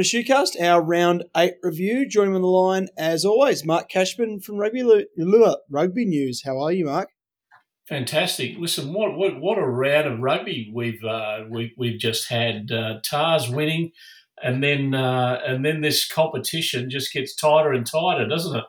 Welcome to Shoecast, our round eight review. Joining me on the line, as always, Mark Cashman from Rugby Rugby News. How are you, Mark? Fantastic. Listen, what what what a round of rugby we've uh, we, we've just had. Uh, Tars winning, and then uh, and then this competition just gets tighter and tighter, doesn't it?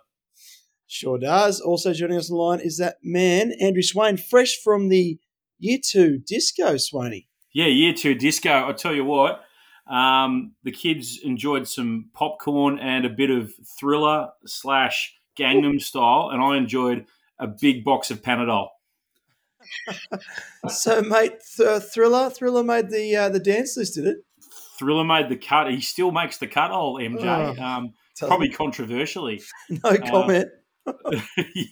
Sure does. Also joining us on the line is that man, Andrew Swain, fresh from the year two disco, Swainy. Yeah, year two disco. I tell you what, um, the kids enjoyed some popcorn and a bit of thriller slash Gangnam style, and I enjoyed a big box of Panadol. so, mate, th- thriller, thriller made the uh, the dance list, did it? Thriller made the cut. He still makes the cut, old MJ. Oh, um, probably me. controversially. No uh, comment. Uh,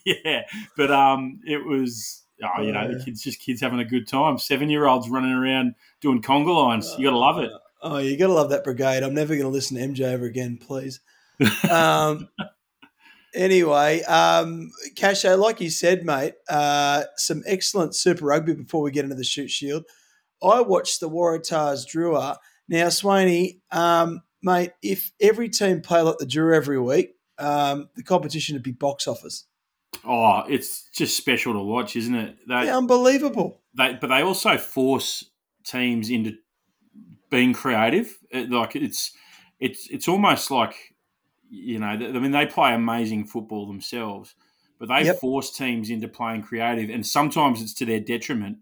yeah, but um, it was oh, you know, the kids just kids having a good time. Seven year olds running around doing conga lines. You got to love it. Oh, you got to love that brigade. I'm never going to listen to MJ ever again, please. Um, anyway, um, Casho, like you said, mate, uh, some excellent Super Rugby before we get into the Shute Shield. I watched the Waratahs Drua. Now, Swainy, um, mate, if every team play like the Drua every week, um, the competition would be box office. Oh, it's just special to watch, isn't it? They, yeah, unbelievable. They, but they also force teams into being creative. It, like it's it's it's almost like you know. I mean, they play amazing football themselves, but they yep. force teams into playing creative, and sometimes it's to their detriment.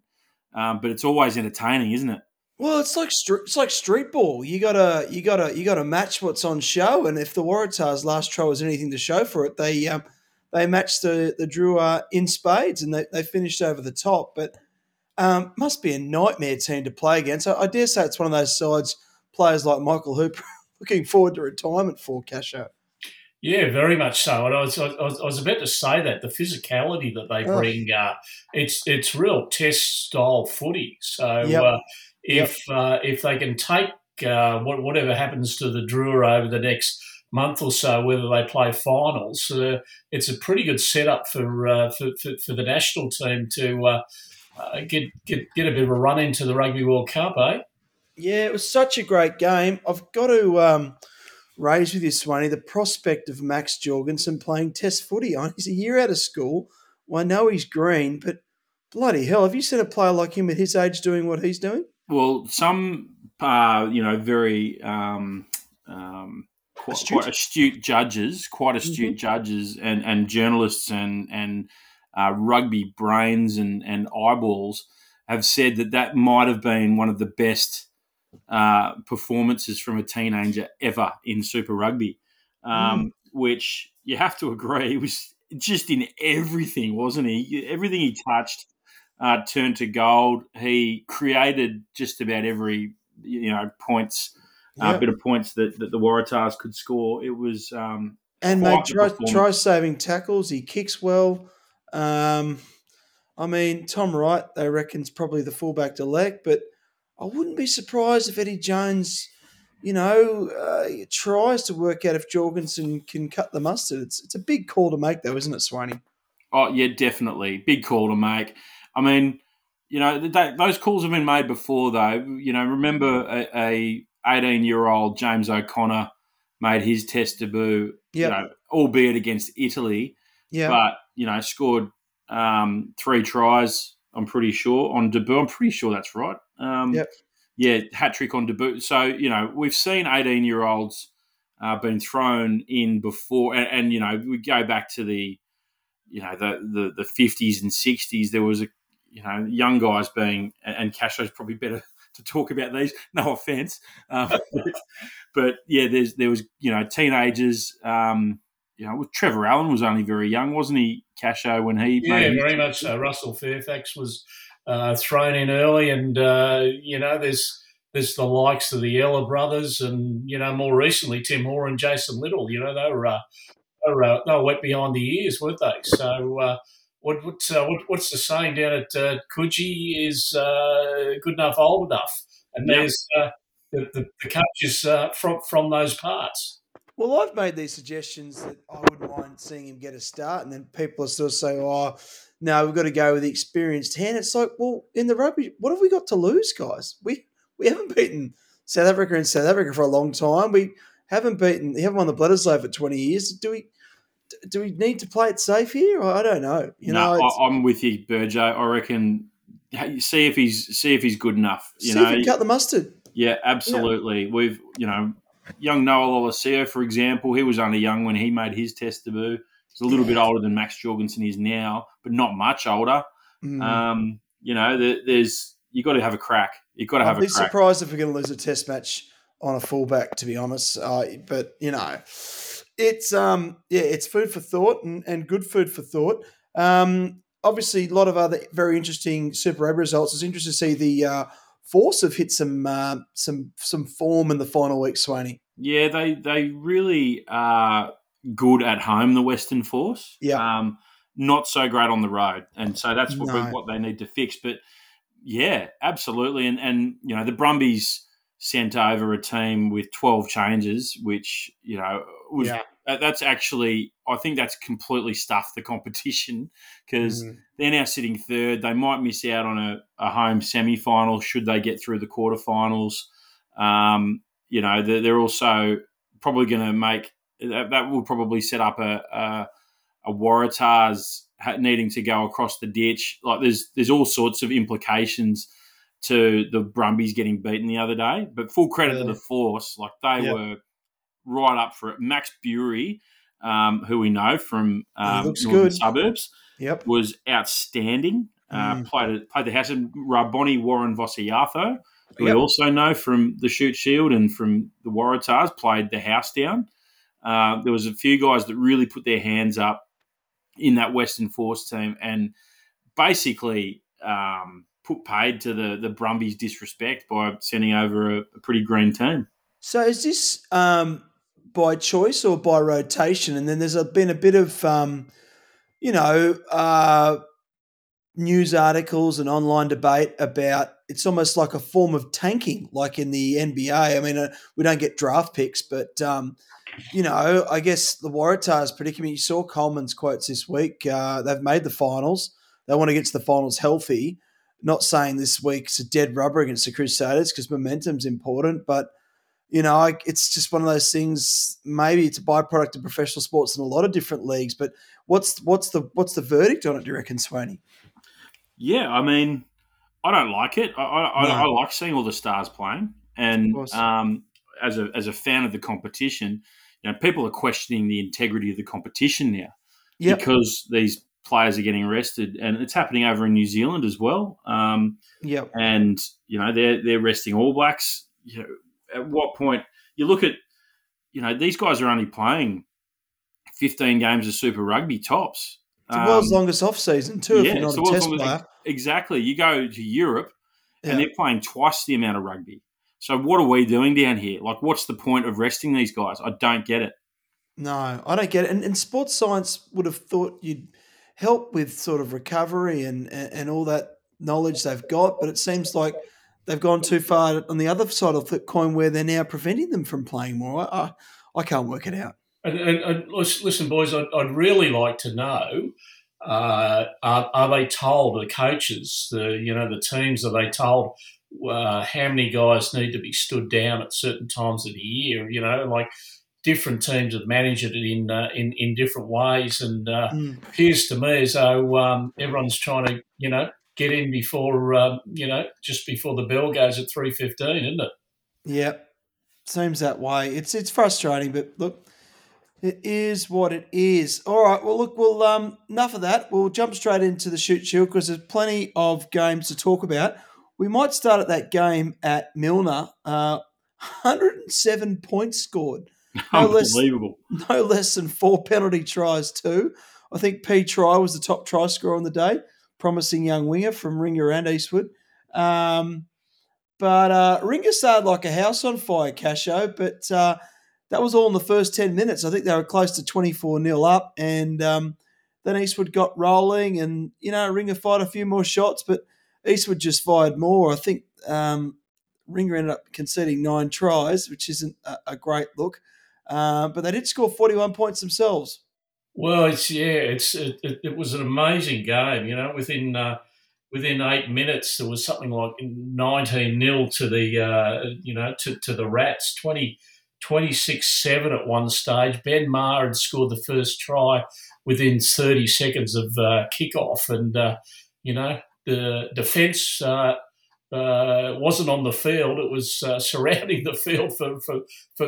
Um, but it's always entertaining, isn't it? Well, it's like it's like street ball. You gotta you gotta you gotta match what's on show, and if the Waratahs' last try was anything to show for it, they um, they matched the the Drua in spades, and they, they finished over the top. But um, must be a nightmare team to play against. I, I, dare say it's one of those sides players like Michael Hooper looking forward to retirement for Casho. Yeah, very much so. And I was, I was, I was about to say that the physicality that they oh. bring, uh, it's it's real test style footy. So yep. uh, if yep. uh, if they can take uh, whatever happens to the Drua over the next month or so, whether they play finals, uh, it's a pretty good setup for, uh, for, for, for the national team to uh, get get get a bit of a run into the Rugby World Cup, eh? Yeah, it was such a great game. I've got to um, raise with you, Swainy, the prospect of Max Jorgensen playing Test footy. He's a year out of school. Well, I know he's green, but bloody hell, have you seen a player like him at his age doing what he's doing? Well, some, uh, you know, very um, um, quite, astute. quite, astute. judges, quite astute mm-hmm. judges, and, and journalists and and uh, rugby brains and, and eyeballs have said that that might have been one of the best uh, performances from a teenager ever in Super Rugby, um, mm. which you have to agree was just in everything, wasn't he? Everything he touched uh, turned to gold. He created just about every you know points, uh, yep. bit of points that, that the Waratahs could score. It was um, and made try, try saving tackles. He kicks well. Um, I mean, Tom Wright, they reckon's probably the fullback to elect, but I wouldn't be surprised if Eddie Jones, you know, uh, tries to work out if Jorgensen can cut the mustard. It's it's a big call to make, though, isn't it, Swainy? Oh yeah, definitely big call to make. I mean, you know, those calls have been made before, though. You know, remember a, 18 year old James O'Connor made his test debut, yep. you know, albeit against Italy. Yeah. But you know, scored um, three tries. I'm pretty sure on debut. I'm pretty sure that's right. Um, yep. Yeah, hat trick on debut. So you know, we've seen 18 year olds uh, been thrown in before, and, and, you know, we go back to the you know the, the the 50s and 60s. There was a you know young guys being, and Casho's probably better to talk about these. No offense, um, but, but, yeah, there's there was you know teenagers. Um, you know, Trevor Allen was only very young, wasn't he, Casho, when he Yeah, very much so. Russell Fairfax was uh, thrown in early, and, uh, you know, there's there's the likes of the Ella brothers and, you know, more recently, Tim Moore and Jason Little. You know, they were, uh, they, were uh, they were wet behind the ears, weren't they? So, uh, what, what, uh, what, what's the saying down at uh, Coogee is good enough, old enough. And there's the, the, the coaches from, from those parts. Well, I've made these suggestions that I wouldn't mind seeing him get a start, and then people are still saying, "Oh, no, we've got to go with the experienced hand." It's like, well, in the rugby, what have we got to lose, guys? We we haven't beaten South Africa and South Africa for a long time. We haven't beaten, we haven't won the Bledisloe for 20 years. Do we? Do we need to play it safe here? I don't know. You no, know, I'm with you, Burjo. I reckon see if he's see if he's good enough. You see know, if he cut the mustard. Yeah, absolutely. Yeah. We've you know, young Noah Lolesio, for example, he was only young when he made his test debut. He's a little yeah. bit older than Max Jorgensen is now, but not much older. Mm. Um, you know, there, there's you got to have a crack. You've got to have I'd a crack. be surprised if we're going to lose a test match on a fullback, to be honest. Uh, but you know, it's um, yeah, it's food for thought and, and good food for thought. Um, obviously, a lot of other very interesting Super Rugby results. It's interesting to see the uh, Force have hit some uh, some some form in the final week, Swainy. Yeah, they they really are good at home. The Western Force, yeah, um, not so great on the road, and so that's what, no. what they need to fix. But yeah, absolutely, and and you know the Brumbies sent over a team with 12 changes, which, you know, was yeah. That's actually, I think that's completely stuffed the competition because mm. they're now sitting third. They might miss out on a, a home semi final should they get through the quarterfinals. Um, you know, they're, they're also probably going to make that, that, will probably set up a, a, a Waratahs needing to go across the ditch. Like there's there's all sorts of implications to the Brumbies getting beaten the other day. But full credit yeah. to the Force, like they were right up for it. Max Bury, um, who we know from um, Northern. Suburbs, yep. was outstanding. Uh, mm. played played the house of Raboni Warren Vosiatho, who yep. we also know from the Shute Shield and from the Waratahs, played the house down. Uh, there was a few guys that really put their hands up in that Western Force team, and basically um, put paid to the the Brumbies' disrespect by sending over a, a pretty green team. So is this um, by choice or by rotation? And then there's a, been a bit of um, you know uh, news articles and online debate about it's almost like a form of tanking, like in the NBA. I mean, uh, we don't get draft picks, but um, you know, I guess the Waratahs predicament. You saw Coleman's quotes this week. Uh, they've made the finals. They want to get to the finals healthy. Not saying this week's a dead rubber against the Crusaders because momentum's important, but you know, it's just one of those things. Maybe it's a byproduct of professional sports in a lot of different leagues. But what's what's the what's the verdict on it? Do you reckon, Swainy? Yeah, I mean, I don't like it. I, I, no. I, I like seeing all the stars playing, and um, as a as a fan of the competition, you know, people are questioning the integrity of the competition now yep. because these players are getting arrested, and it's happening over in New Zealand as well. Um, yep. And you know they're they're resting All Blacks. You know, at what point you look at, you know, these guys are only playing fifteen games of Super Rugby tops. It's the world's um, longest off season too. Yeah, if you're not a test player. Exactly. You go to Europe, yeah. and they're playing twice the amount of rugby. So what are we doing down here? Like, what's the point of resting these guys? I don't get it. No, I don't get it. And, and sports science would have thought you'd help with sort of recovery and, and, and all that knowledge they've got. But it seems like they've gone too far on the other side of the coin where they're now preventing them from playing more. I, I, can't work it out. And, and, and listen, boys, I'd, I'd, really like to know: uh, are, are, they told the coaches, the you know the teams, are they told uh, how many guys need to be stood down at certain times of the year? You know, like different teams have managed it in uh, in in different ways, and uh, mm. appears to me as though um, everyone's trying to you know get in before um, you know just before the bell goes at three fifteen, isn't it? Yeah, seems that way. It's it's frustrating, but look. It is what it is. All right. Well, look. Well, um, enough of that. We'll jump straight into the Shute Shield because there's plenty of games to talk about. We might start at that game at Millner. Uh, 107 points scored. No Unbelievable. Less, no less than four penalty tries, too. I think P. Try was the top try scorer on the day, promising young winger from Ringer and Eastwood. Um, but uh, Ringer started like a house on fire, Casho, but uh, that was all in the first 10 minutes. I think they were close to 24 0 up, and um, then Eastwood got rolling, and, you know, Ringer fired a few more shots, but Eastwood just fired more. I think um, Ringer ended up conceding nine tries, which isn't a, a great look. Uh, but they did score 41 points themselves. Well, it's yeah, it's it, it, it was an amazing game. You know, within uh, within eight minutes there was something like 19 nil to the uh, you know to, to the Rats 20 26 7 at one stage. Ben Maher had scored the first try within 30 seconds of uh, kickoff, and uh, you know the defence. Uh, uh, wasn't on the field; it was uh, surrounding the field for, for,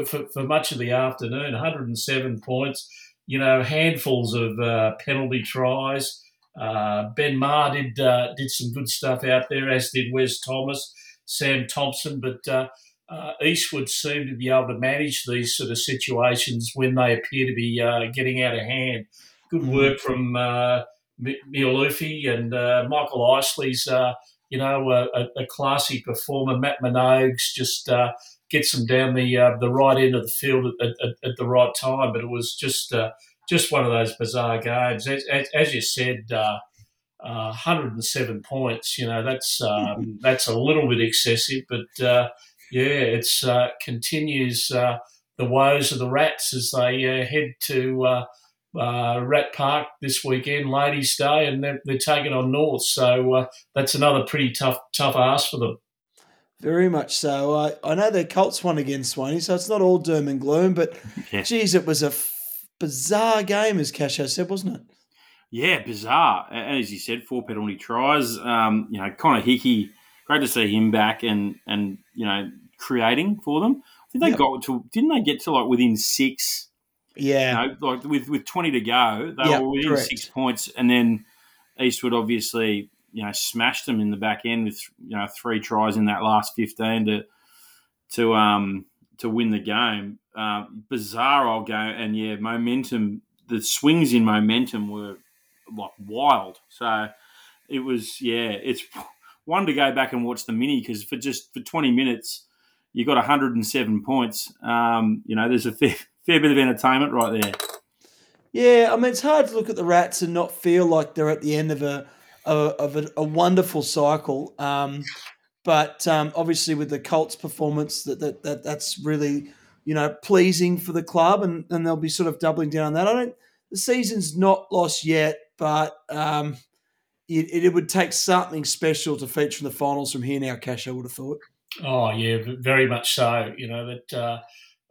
for, for much of the afternoon. 107 points, you know, handfuls of penalty tries. Uh, ben Maher did uh, did some good stuff out there, as did Wes Thomas, Sam Thompson. But uh, uh Eastwood seemed to be able to manage these sort of situations when they appear to be uh, getting out of hand. Good mm-hmm. work from uh, Mialufi and Michael Isley's. you know, a, a, classy performer. Matt Minogues just gets them down the the right end of the field at, at, at the right time. But it was just just one of those bizarre games. As, as, as you said, uh, uh, 107 points. You know that's um, that's a little bit excessive, but uh, yeah, it's uh, continues uh, the woes of the Rats as they uh, head to Rat Park this weekend, Ladies' Day, and they're, they're taking on North. So that's another pretty tough tough ask for them. Very much so. I, I know the Colts won against Swainy, so it's not all doom and gloom. But yeah. geez, it was a bizarre game, as Casho said, wasn't it? Yeah, bizarre. As you said, four penalty tries. Um, you know, Connor Hickey, great to see him back and and you know creating for them. I think they yep. got to didn't they get to like within six? Yeah, you know, like with with twenty to go, they yep, were within correct. six points, and then Eastwood obviously you know smashed them in the back end with you know three tries in that last fifteen to to um to win the game. Uh, bizarre old game, and yeah, momentum. The swings in momentum were like wild. So it was yeah, it's one to go back and watch the mini because for just for twenty minutes you got 107 points. Um, you know, there's a fair, fair bit of entertainment right there. Yeah, I mean, it's hard to look at the Rats and not feel like they're at the end of a of a, a wonderful cycle. Um, but um, obviously, with the Colts' performance, that, that that that's really you know pleasing for the club, and, and they'll be sort of doubling down on that. I don't. The season's not lost yet, but um, it, it would take something special to feature in the finals from here now. Cash, I would have thought. Oh yeah, very much so. You know that uh,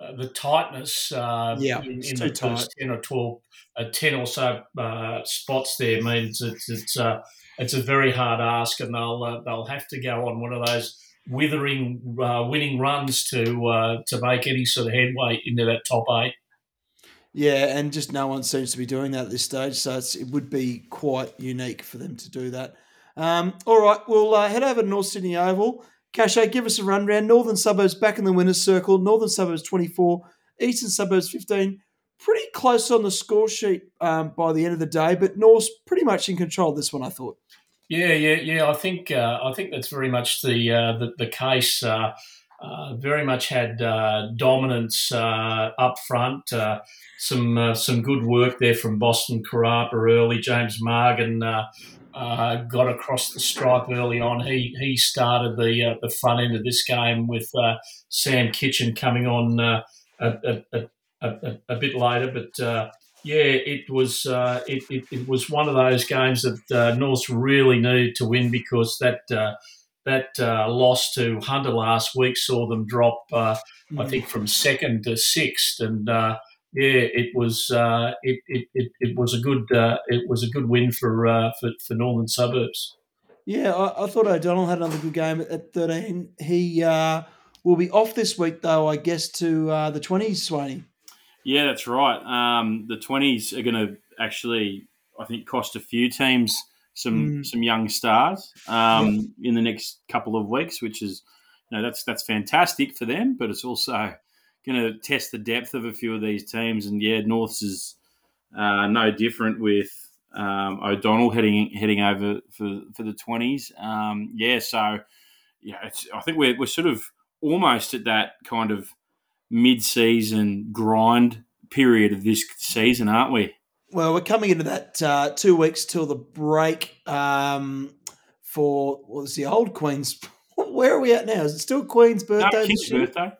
uh the tightness. Uh, yeah, in, in the first ten or twelve, uh, ten or so uh, spots there means it's it's uh, it's a very hard ask, and they'll uh, they'll have to go on one of those withering uh, winning runs to uh, to make any sort of headway into that top eight. Yeah, and just no one seems to be doing that at this stage, so it would be quite unique for them to do that. Um, all right, we'll uh, head over to North Sydney Oval. Cashay, give us a rundown. Northern Suburbs back in the winners' circle. Northern Suburbs 24, Eastern Suburbs 15 pretty close on the score sheet um, by the end of the day, but North's pretty much in control of this one, I thought. Yeah, yeah, yeah. I think uh, I think that's very much the uh, the, the, case. Uh, uh very much had uh, dominance uh, up front. some some good work there from Boston Karapa early. James Margan got across the stripe early on. He he started the the front end of this game with Sam Kitchen coming on a, a, a, a, bit later. But uh, yeah, it was uh, it, it, it, was one of those games that uh, North really needed to win because that uh, that uh, loss to Hunter last week saw them drop, uh, mm. I think, from second to sixth, and yeah, it was it, it, it, it, was a good it was a good win for for, for Northern Suburbs. Yeah, I, I, thought O'Donnell had another good game at 13. He will be off this week, though, I guess, to the 20s, Swainy. Yeah, that's right. Um, the twenties are going to actually, I think, cost a few teams some mm. some young stars um, in the next couple of weeks, which is, you know, that's that's fantastic for them. But it's also going to test the depth of a few of these teams. And yeah, Norths is uh, no different with um, O'Donnell heading heading over for for the twenties. Um, yeah, so yeah, I think we're we're sort of almost at that kind of mid-season grind period of this season, aren't we? Well, we're coming into that uh, two weeks till the break um, for what was the old Queen's. Where are we at now? Is it still Queen's birthday? No, King's birthday.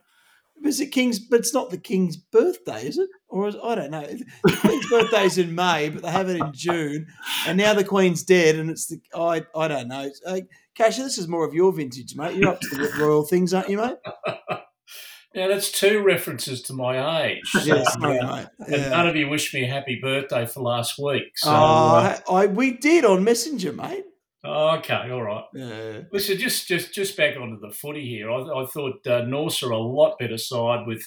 Is it King's? But it's not the King's birthday, is it? or is, I don't know. The Queen's birthday's in May, but they have it in June, and now the Queen's dead, and it's the I I don't know. Like, Casher, this is more of your vintage, mate. You're up to the royal things, aren't you, mate? Now that's two references to my age. Yes, So, mate. and Yeah. none of you wished me a happy birthday for last week. So, Oh, uh, I, we did on Messenger, mate. okay, all right. Yeah. Listen, just just just back onto the footy here. I, I thought uh, Norse are a lot better side with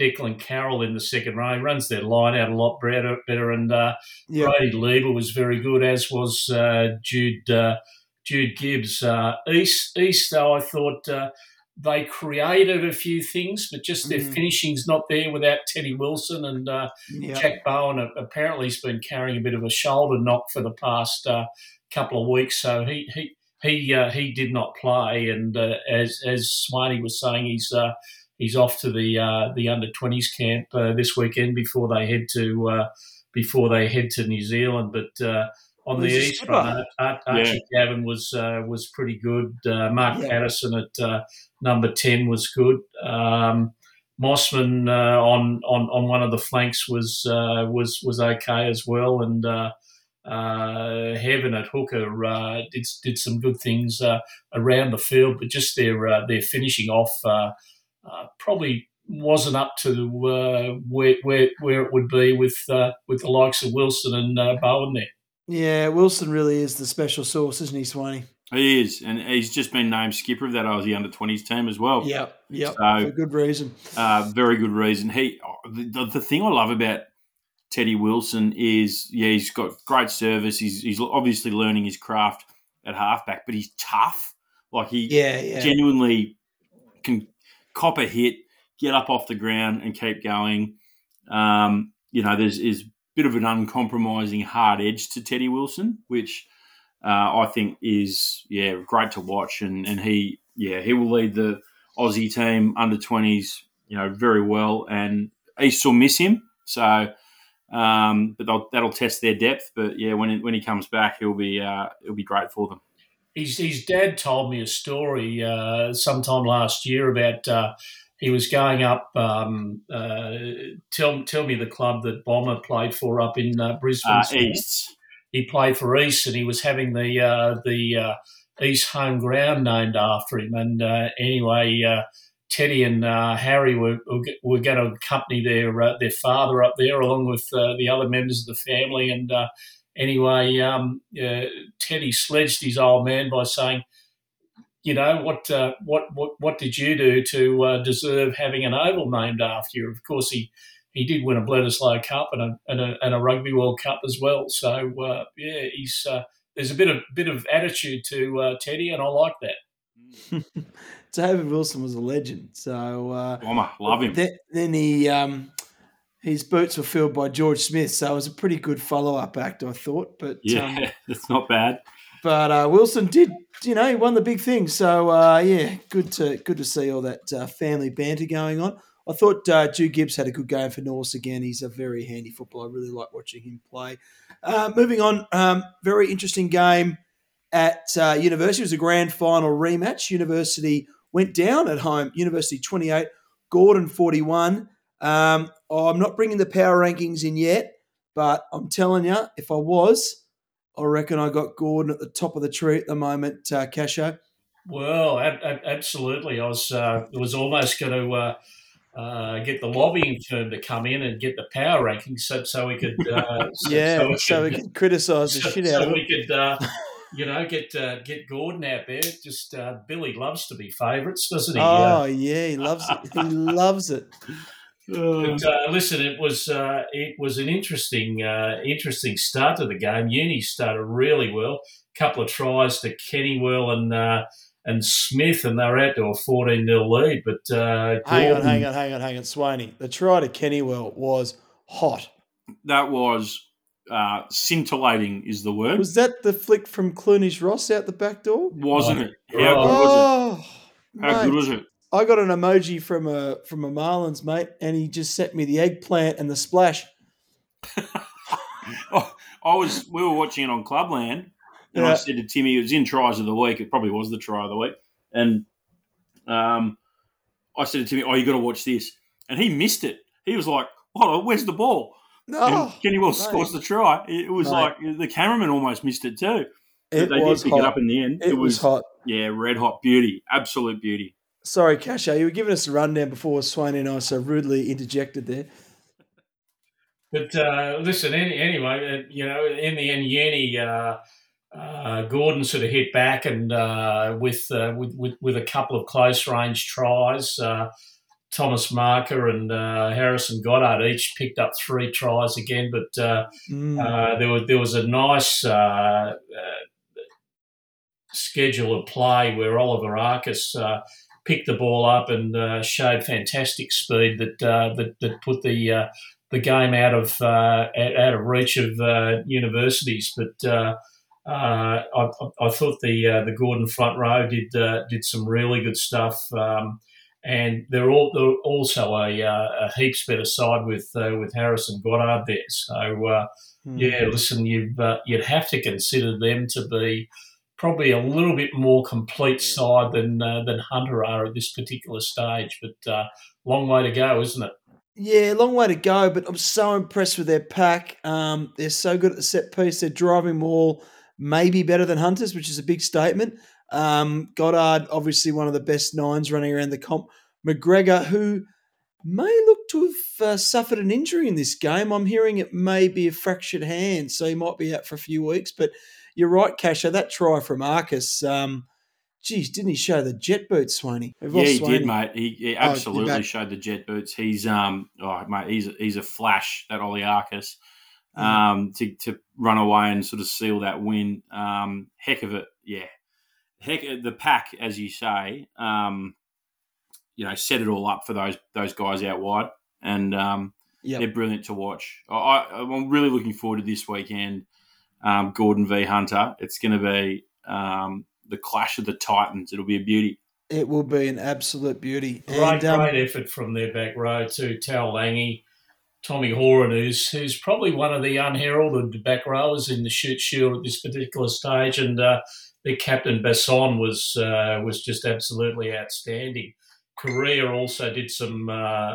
Declan Carroll in the second row. He runs their line out a lot better, better and uh, Yeah. Brady Lieber was very good, as was uh, Jude uh, Jude Gibbs. Uh, East East though, I thought uh, they created a few things, but just their Mm. finishing's not there without Teddy Wilson and uh, Yeah. Jack Bowen. Apparently, has been carrying a bit of a shoulder knock for the past uh, couple of weeks, so he he. He uh, he did not play, and uh, as as Swainy was saying, he's uh, he's off to the uh, the under twenties camp uh, this weekend before they head to uh, before they head to New Zealand. But uh, on the east skipper? front, Ar- Ar- Archie Gavin was uh, was pretty good. Uh, Mark Yeah. Patterson at uh, number ten was good. Um, Mossman uh, on, on on one of the flanks was uh, was was okay as well, and uh, uh, Heaven at hooker uh, did did some good things uh, around the field, but just their uh, their finishing off uh, uh, probably wasn't up to uh, where, where where it would be with uh, with the likes of Wilson and uh, Bowen there. Yeah, Wilson really is the special sauce, isn't he, Swainy? He is, and he's just been named skipper of that Aussie under twenties team as well. Yeah, yeah, So- for good reason. Uh, very good reason. He the, the thing I love about Teddy Wilson is yeah he's got great service. He's he's obviously learning his craft at halfback, but he's tough. Like he Yeah, yeah. genuinely can cop a hit, get up off the ground, and keep going. Um, you know, there's is bit of an uncompromising hard edge to Teddy Wilson, which uh, I think is yeah great to watch, and and he yeah he will lead the Aussie team under twenties you know very well, and East will miss him so. Um, but that'll test their depth. But yeah, when when he comes back, he'll be uh, it'll be great for them. His, his dad told me a story uh, sometime last year about uh, he was going up. Um, uh, tell tell me the club that Bomber played for up in uh, Brisbane. Uh, East, He played for East, and he was having the uh, the uh, East home ground named after him. And uh, anyway, uh, Teddy and uh, Harry were were going to accompany their uh, their father up there along with uh, the other members of the family. And uh, anyway, um, uh, Teddy sledged his old man by saying, "You know what? Uh, what what what did you do to uh, deserve having an oval named after you?" Of course, he. He did win a Bledisloe Cup and a, and a, and a Rugby World Cup as well. So uh, yeah, he's uh, there's a bit of bit of attitude to uh, Teddy, and I like that. David Wilson was a legend. So uh, Bomber, love him. Then, then he um, his boots were filled by George Smith, so it was a pretty good follow up act, I thought. But Yeah, um, that's not bad. But uh, Wilson did, you know, he won the big thing. So uh, yeah, good to good to see all that uh, family banter going on. I thought uh, Drew Gibbs had a good game for Norse again. He's a very handy footballer. I really like watching him play. Uh, moving on, um, very interesting game at uh, University. It was a grand final rematch. University went down at home. University 28, Gordon 41. Um, I'm not bringing the power rankings in yet, but I'm telling you, if I was, I reckon I got Gordon at the top of the tree at the moment, uh, Casho. Well, ab- ab- absolutely. I was uh, was almost going to uh, uh, get the lobbying firm to come in and get the power rankings, so so we could uh, so, yeah, so we so we could, criticise the so, shit so out of him. we could uh, you know get uh, get Gordon out there. Just uh, Billy loves to be favourites, doesn't he? Oh yeah, he loves it. He loves it. But uh, listen, it was uh, it was an interesting uh, interesting start to the game. Uni started really well. A couple of tries to Kennywell and uh, and Smith, and they were out to a fourteen 0 lead. But uh, Hang on, hang on, hang on, hang on. Swainy, the try to Kennywell was hot. That was uh, scintillating, is the word. Was that the flick from Clooney's Ross out the back door? Wasn't Oh, it? How good was Oh, it? How mate. good was it? I got an emoji from a from a Marlins mate, and he just sent me the eggplant and the splash. Oh, I was. We were watching it on Clubland, and I said to Timmy, "It was in tries of the week. It probably was the try of the week." And um, I said to Timmy, "Oh, you got to watch this," and he missed it. He was like, oh, where's the ball? No, Kenny Wells mate. scores the try. It was mate. like the cameraman almost missed it too. It they did pick hot. it up in the end. It, it was, was hot. Yeah, red hot beauty, absolute beauty. Sorry, Casho, you were giving us a rundown before Swain and I so rudely interjected there. But uh, listen, any, anyway, uh, you know, in the end, Yenny, uh, uh, Gordon sort of hit back and uh, with, uh, with, with with a couple of close range tries. Uh, Thomas Marker and Harrison Goddard each picked up three tries again, but mm. there was there was a nice schedule of play where Oliver Arcus picked the ball up and showed fantastic speed that that, that put the the game out of uh, out of reach of uh, universities. But uh, uh I, I, thought the uh, the Gordon front row did uh, did some really good stuff, um, and they're all they're also a, a, heaps better side with with Harrison Goddard there. So mm. yeah, listen, you you'd have to consider them to be probably a little bit more complete side than than Hunter are at this particular stage, but long way to go, isn't it? Yeah, long way to go, but I'm so impressed with their pack. Um, they're so good at the set piece. They're driving ball maybe better than Hunters, which is a big statement. Um, Goddard, obviously one of the best nines running around the comp. McGregor, who may look to have uh, suffered an injury in this game. I'm hearing it may be a fractured hand, so he might be out for a few weeks. But you're right, Casher. That try from Arcus, um, Geez, didn't he show the jet boots, Swainy? Yeah, he did, mate. He, he oh, absolutely oh, showed the jet boots. He's um, oh mate, he's he's a flash that Oliakis, um, to to run away and sort of seal that win. Um, heck of it, yeah. Heck, the pack, as you say, um, you know, set it all up for those those guys out wide, and um, yep. they're brilliant to watch. I, I'm really looking forward to this weekend. Um, Gordon v Hunter. It's going to be um, the clash of the Titans. It'll be a beauty. It will be an absolute beauty. Great, and, um, great effort from their back row to Tal Lange, Tommy Horan, who's who's probably one of the unheralded back rowers in the Shute Shield at this particular stage, and uh, their captain Basson was uh, was just absolutely outstanding. Korea also did some uh,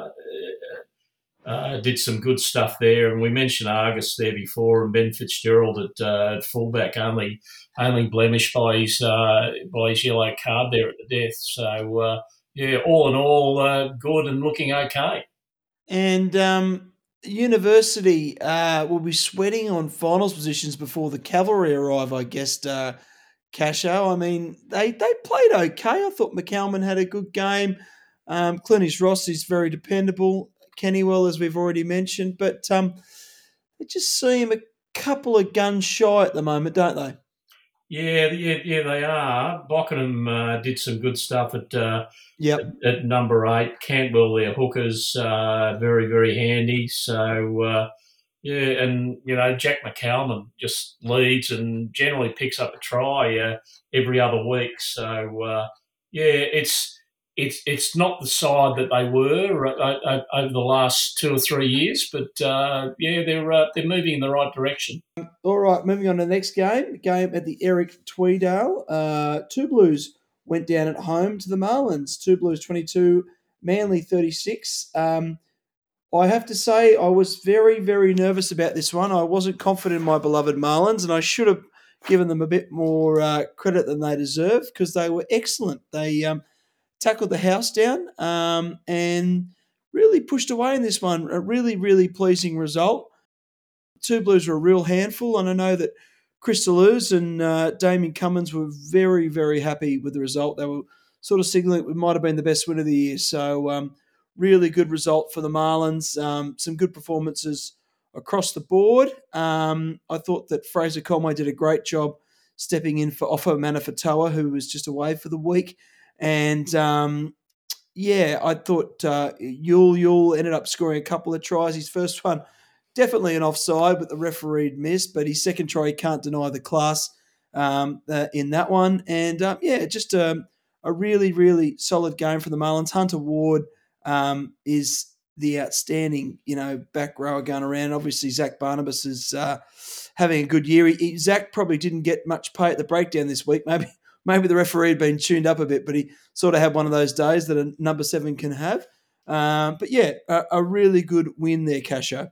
uh, did some good stuff there. And we mentioned Arcus there before, and Ben Fitzgerald at, uh, fullback only only blemished by his uh, by his yellow card there at the death. So uh, yeah, all in all, uh, good and looking okay. And um, University uh, will be sweating on finals positions before the cavalry arrive. I guess. Casho. I mean, they, they played okay. I thought McCalman had a good game. Um, Ross is very dependable. Kennywell, as we've already mentioned, but um, they just seem a couple of guns shy at the moment, don't they? Yeah, yeah, yeah, they are. Bockenham uh, did some good stuff at, uh, yep. at, at number eight. Cantwell, their hookers, uh, very, very handy. So, uh, yeah, and you know Jack McCalman just leads and generally picks up a try uh, every other week. So, uh, yeah, it's it's it's not the side that they were uh, uh, over the last two or three years, but uh, yeah, they're uh, they're moving in the right direction. All right, moving on to the next game, game at the Eric Tweedale. Uh, two Blues went down at home to the Marlins. Two Blues twenty two, Manly thirty six. Um, I have to say, I was very very nervous about this one. I wasn't confident in my beloved Marlins, and I should have given them a bit more uh, credit than they deserve because they were excellent. They um, tackled the house down um, and really pushed away in this one. A really, really pleasing result. Two Blues were a real handful, and I know that Chris Deleuze and uh, Damien Cummins were very, very happy with the result. They were sort of signalling it might have been the best win of the year. So, um, really good result for the Marlins. Um, some good performances across the board. Um, I thought that Fraser Conway did a great job stepping in for Offa Manafatoa, who was just away for the week. And um, yeah, I thought uh, Yule Yule ended up scoring a couple of tries. His first one, definitely an offside, but the referee missed. But his second try, he can't deny the class um, uh, in that one. And um, yeah, just a, um, a, really, really solid game for the Marlins. Hunter Ward um, is the outstanding, you know, back rower going around. Obviously, Zach Barnabas is uh, having a good year. He, Zach probably didn't get much pay at the breakdown this week. Maybe maybe the referee had been tuned up a bit, but he sort of had one of those days that a number seven can have. Um, but yeah, a, a, really good win there, Casho.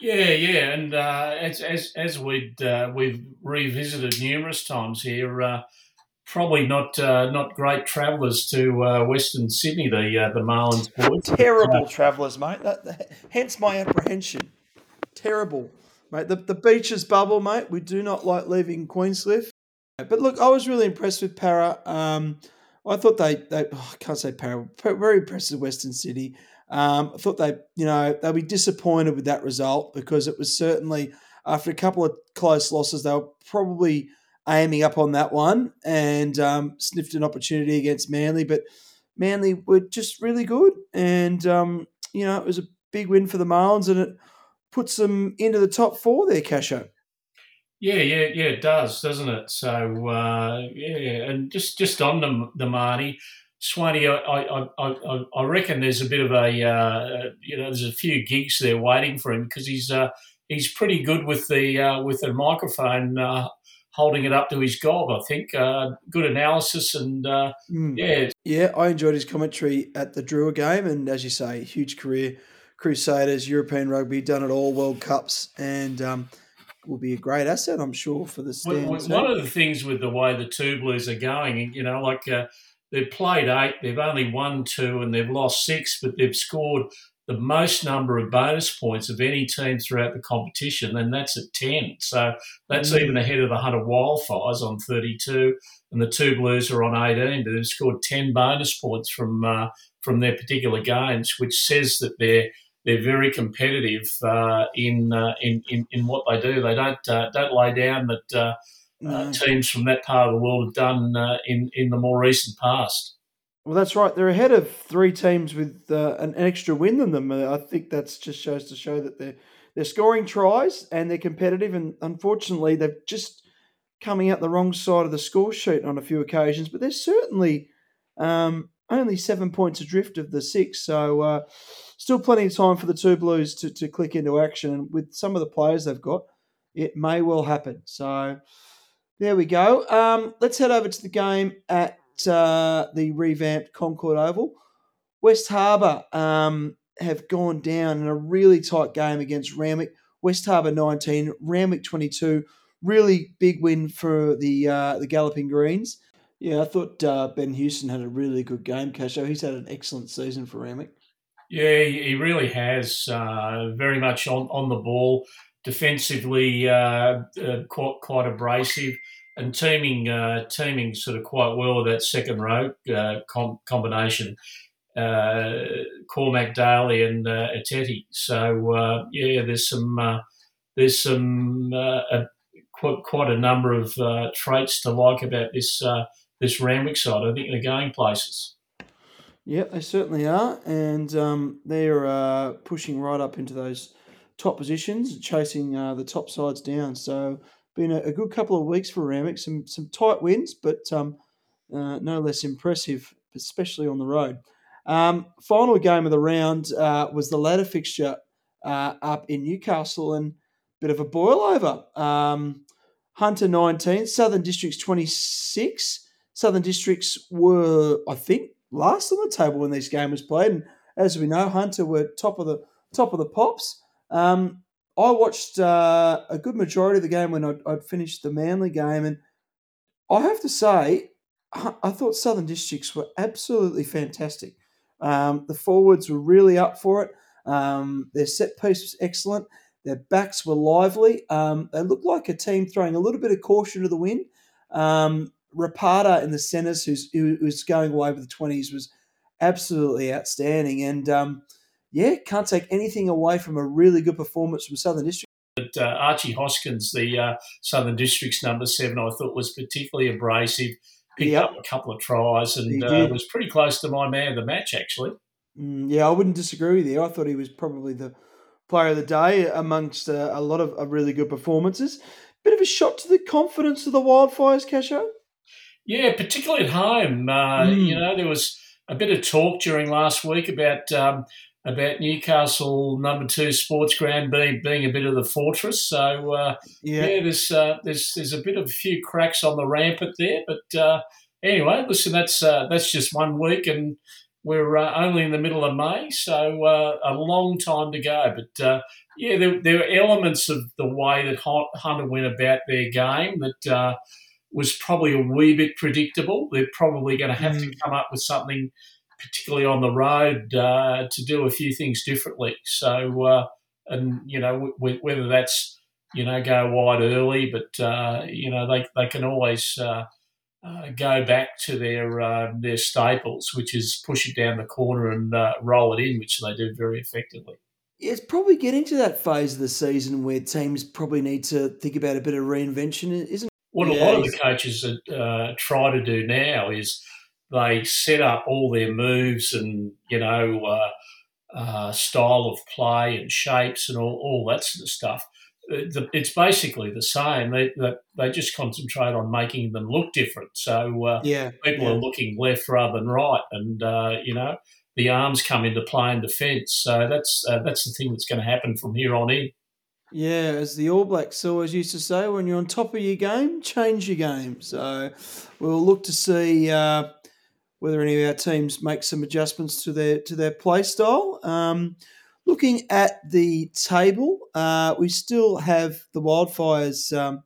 Yeah, yeah, and uh, as as as we'd uh, we've revisited numerous times here, uh, probably not uh, not great travellers to uh, Western Sydney. The uh, the Marlins boys, terrible travellers, mate. That, that, hence my apprehension. Terrible, mate. The the beaches bubble, mate. We do not like leaving Queenscliff. But look, I was really impressed with Para. Um, I thought they, they oh, I can't say Para, very impressed with Western City. Um, I thought they, you know, they'll be disappointed with that result because it was certainly after a couple of close losses, they were probably aiming up on that one and um, sniffed an opportunity against Manly. But Manly were just really good, and um, you know, it was a big win for the Marlins, and it puts them into the top four there, Casho. Yeah, yeah, yeah, it does, doesn't it? So uh, yeah, and just just on the the Marty, Swainy, I, I, I, I reckon there's a bit of a uh, you know there's a few gigs there waiting for him because he's uh, he's pretty good with the uh, with the microphone uh, holding it up to his gob. I think uh, good analysis and mm. yeah, yeah. I enjoyed his commentary at the Drua game, and as you say, huge career, Crusaders, European rugby, done it all, World Cups, and. Um, will be a great asset, I'm sure, for the stand. one of the things with the way the two Blues are going, you know, like uh, they've played eight, they've only won two, and they've lost six, but they've scored the most number of bonus points of any team throughout the competition, and that's at 10. So that's mm. even ahead of the Hunter Wildfires on 32, and the two Blues are on 18, but they've scored 10 bonus points from uh, from their particular games, which says that they're they're very competitive uh, in, uh, in, in in what they do. They don't uh, don't lay down that uh, uh, teams from that part of the world have done in in the more recent past. Well, that's right. They're ahead of three teams with an extra win than them. I think that just shows to show that they're they're scoring tries and they're competitive. And unfortunately, they've just coming out the wrong side of the score sheet on a few occasions. But they're certainly um, only seven points adrift of the six. So uh, still plenty of time for the two Blues to, to click into action. And with some of the players they've got, it may well happen. So there we go. Um, let's head over to the game at uh, the revamped Concord Oval. West Harbour um, have gone down in a really tight game against Randwick. West Harbour 19, Randwick 22. Really big win for the uh, the Galloping Greens. Yeah, I thought uh, Ben Houston had a really good game, Casho. He's had an excellent season for Randwick. Yeah, he really has. Uh, very much on, on the ball, defensively uh, uh, quite quite abrasive, and teaming uh, teaming sort of quite well with that second row uh, com- combination. Uh, Cormac Daly and uh, Eteti. So yeah, there's some there's some quite, quite a number of traits to like about this this Randwick side. I think they're going places. Yeah, they certainly are, and um, they're uh, pushing right up into those top positions, chasing uh, the top sides down. So, been a, a, good couple of weeks for Randwick. Some some tight wins, but um, uh, no less impressive, especially on the road. Um, final game of the round uh, was the ladder fixture uh, up in Newcastle, and bit of a boil over. Um, Hunter 19, Southern Districts 26. Southern Districts were, I think, last on the table when this game was played. And as we know, Hunter were top of the top of the pops. Um, I watched uh, a good majority of the game when I'd, I'd, finished the Manly game, and I have to say, I thought Southern Districts were absolutely fantastic. Um, the forwards were really up for it. Um, their set piece was excellent. Their backs were lively. Um, they looked like a team throwing a little bit of caution to the wind. Um, Rapata in the centres, who's who's going away with the twenties, was absolutely outstanding. And um, yeah, can't take anything away from a really good performance from Southern District. But, uh, Archie Hoskins, the uh, Southern District's number seven, I thought was particularly abrasive. Picked yep. up a couple of tries and uh, was pretty close to my man of the match, actually. Mm, yeah, I wouldn't disagree with you. I thought he was probably the player of the day amongst uh, a lot of really good performances. Bit of a shot to the confidence of the Wildfires, Casho. Yeah, particularly at home. Uh, mm. You know, there was a bit of talk during last week about um, about Newcastle number two sports ground being being a bit of the fortress. So uh, yeah. yeah, there's uh, there's there's a bit of a few cracks on the rampart there. But uh, anyway, listen, that's uh, that's just one week, and we're uh, only in the middle of May, so uh, a long time to go. But uh, yeah, there, there, are elements of the way that Hunter went about their game that uh, was probably a wee bit predictable. They're probably going to have mm. to come up with something, particularly on the road, uh, to do a few things differently. So, uh, and you know, w- whether that's you know go wide early, but you know they they can always uh, go back to their uh, their staples, which is push it down the corner and uh, roll it in, which they do very effectively. Yeah, it's probably getting to that phase of the season where teams probably need to think about a bit of reinvention, isn't it? What yeah, a lot of the coaches uh, try to do now is they set up all their moves and you know uh, uh, style of play and shapes and all, all that sort of stuff it's basically the same. They, they just concentrate on making them look different. So uh, yeah, people yeah. are looking left rather than right, and uh, you know the arms come into play in defence. So that's uh, that's the thing that's going to happen from here on in. Yeah, as the All Blacks always used to say, when you're on top of your game, change your game. So we'll look to see uh, whether any of our teams make some adjustments to their to their play style. Um, Looking at the table, uh, we still have the Wildfires um,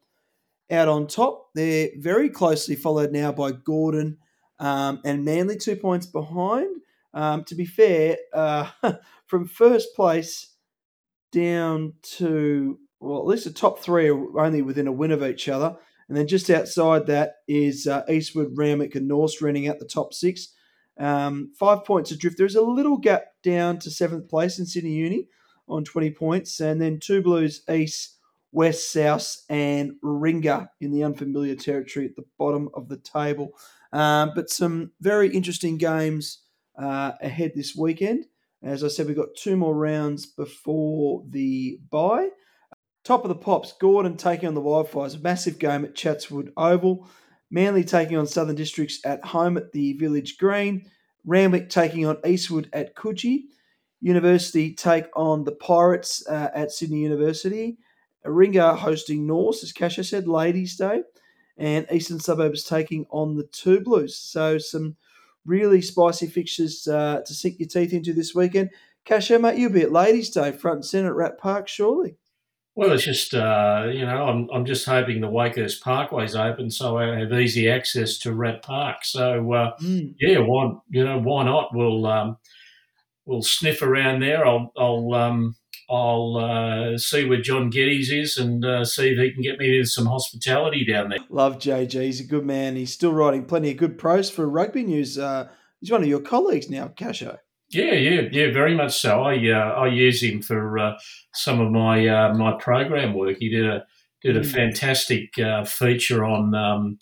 out on top. They're very closely followed now by Gordon um, and Manly, two points behind. Um, to be fair, uh, from first place down to, well, at least the top three are only within a win of each other. And then just outside that is uh, Eastwood, Randwick, and North running out the top six. Um, five points adrift. There's a little gap down to seventh place in Sydney Uni on 20 points, and then two Blues, East, West, South, and Ringa in the unfamiliar territory at the bottom of the table. Um, but some very interesting games uh, ahead this weekend. As I said, we've got two more rounds before the bye. Top of the pops, Gordon taking on the Wildfires. Massive game at Chatswood Oval. Manly taking on Southern Districts at home at the Village Green. Randwick taking on Eastwood at Coogee. University take on the Pirates uh, at Sydney University. Ringa hosting North, as Kasha said, Ladies' Day. And Eastern Suburbs taking on the Two Blues. So some really spicy fixtures uh, to sink your teeth into this weekend. Kasha, mate, you'll be at Ladies' Day front and centre at Rat Park, surely. Well, it's just uh, you know I'm I'm just hoping the Wakehurst Parkway's open so I have easy access to Rat Park. So uh, mm. yeah, why you know why not? We'll um, we'll sniff around there. I'll I'll um, I'll uh, see where John Geddes is and uh, see if he can get me into some hospitality down there. Love JG. He's a good man. He's still writing plenty of good prose for Rugby News. Uh, he's one of your colleagues now, Casho. Yeah, yeah, yeah, very much so. I uh, I use him for uh, some of my uh, my program work. He did a did a mm. fantastic uh, feature on um,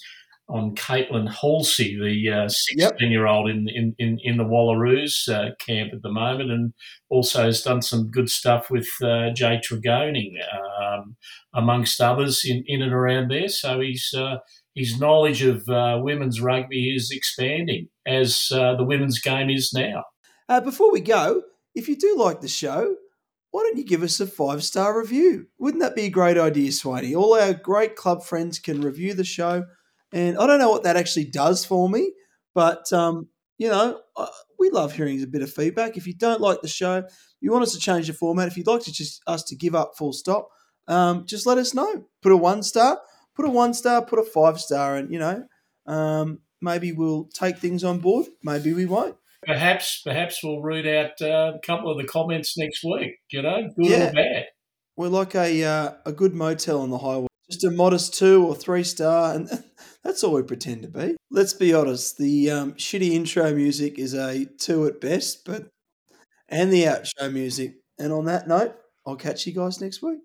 on Caitlin Halsey, the sixteen year old in, in, in in the Wallaroos uh, camp at the moment, and also has done some good stuff with uh, Jay Tregonning, um, amongst others, in, in and around there. So he's his knowledge of women's rugby is expanding as the women's game is now. Uh, before we go, if you do like the show, why don't you give us a five star review? Wouldn't that be a great idea, Swainy? All our great club friends can review the show. And I don't know what that actually does for me, but, um, you know, we love hearing a bit of feedback. If you don't like the show, you want us to change the format, if you'd like to just us to give up full stop, um, just let us know. Put a one star, put a one star, put a five star, and, you know, um, maybe we'll take things on board. Maybe we won't perhaps perhaps we'll read out uh, a couple of the comments next week. You know, good yeah. or bad. We're like a uh, a good motel on the highway, just a modest two or three star, and that's all we pretend to be. Let's be honest. The um, shitty intro music is a two at best, but and the outro music. And on that note, I'll catch you guys next week.